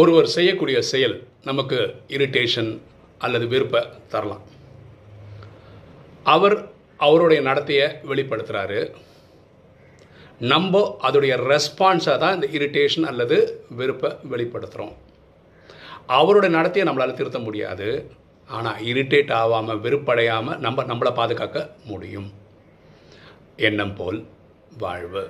ஒருவர் செய்யக்கூடிய செயல் நமக்கு இரிட்டேஷன் அல்லது வெறுப்பை தரலாம். அவர் அவருடைய நடத்தையை வெளிப்படுத்துகிறாரு நம்ம அதோடைய ரெஸ்பான்ஸாக தான் இந்த இரிட்டேஷன் அல்லது வெறுப்பை வெளிப்படுத்துகிறோம் அவருடைய நடத்தையை நம்மளால் திருத்த முடியாது. ஆனால் இரிட்டேட் ஆகாமல் வெறுப்படையாமல் நம்ம நம்மளை பாதுகாக்க முடியும். எண்ணம் போல் வாழ்வு.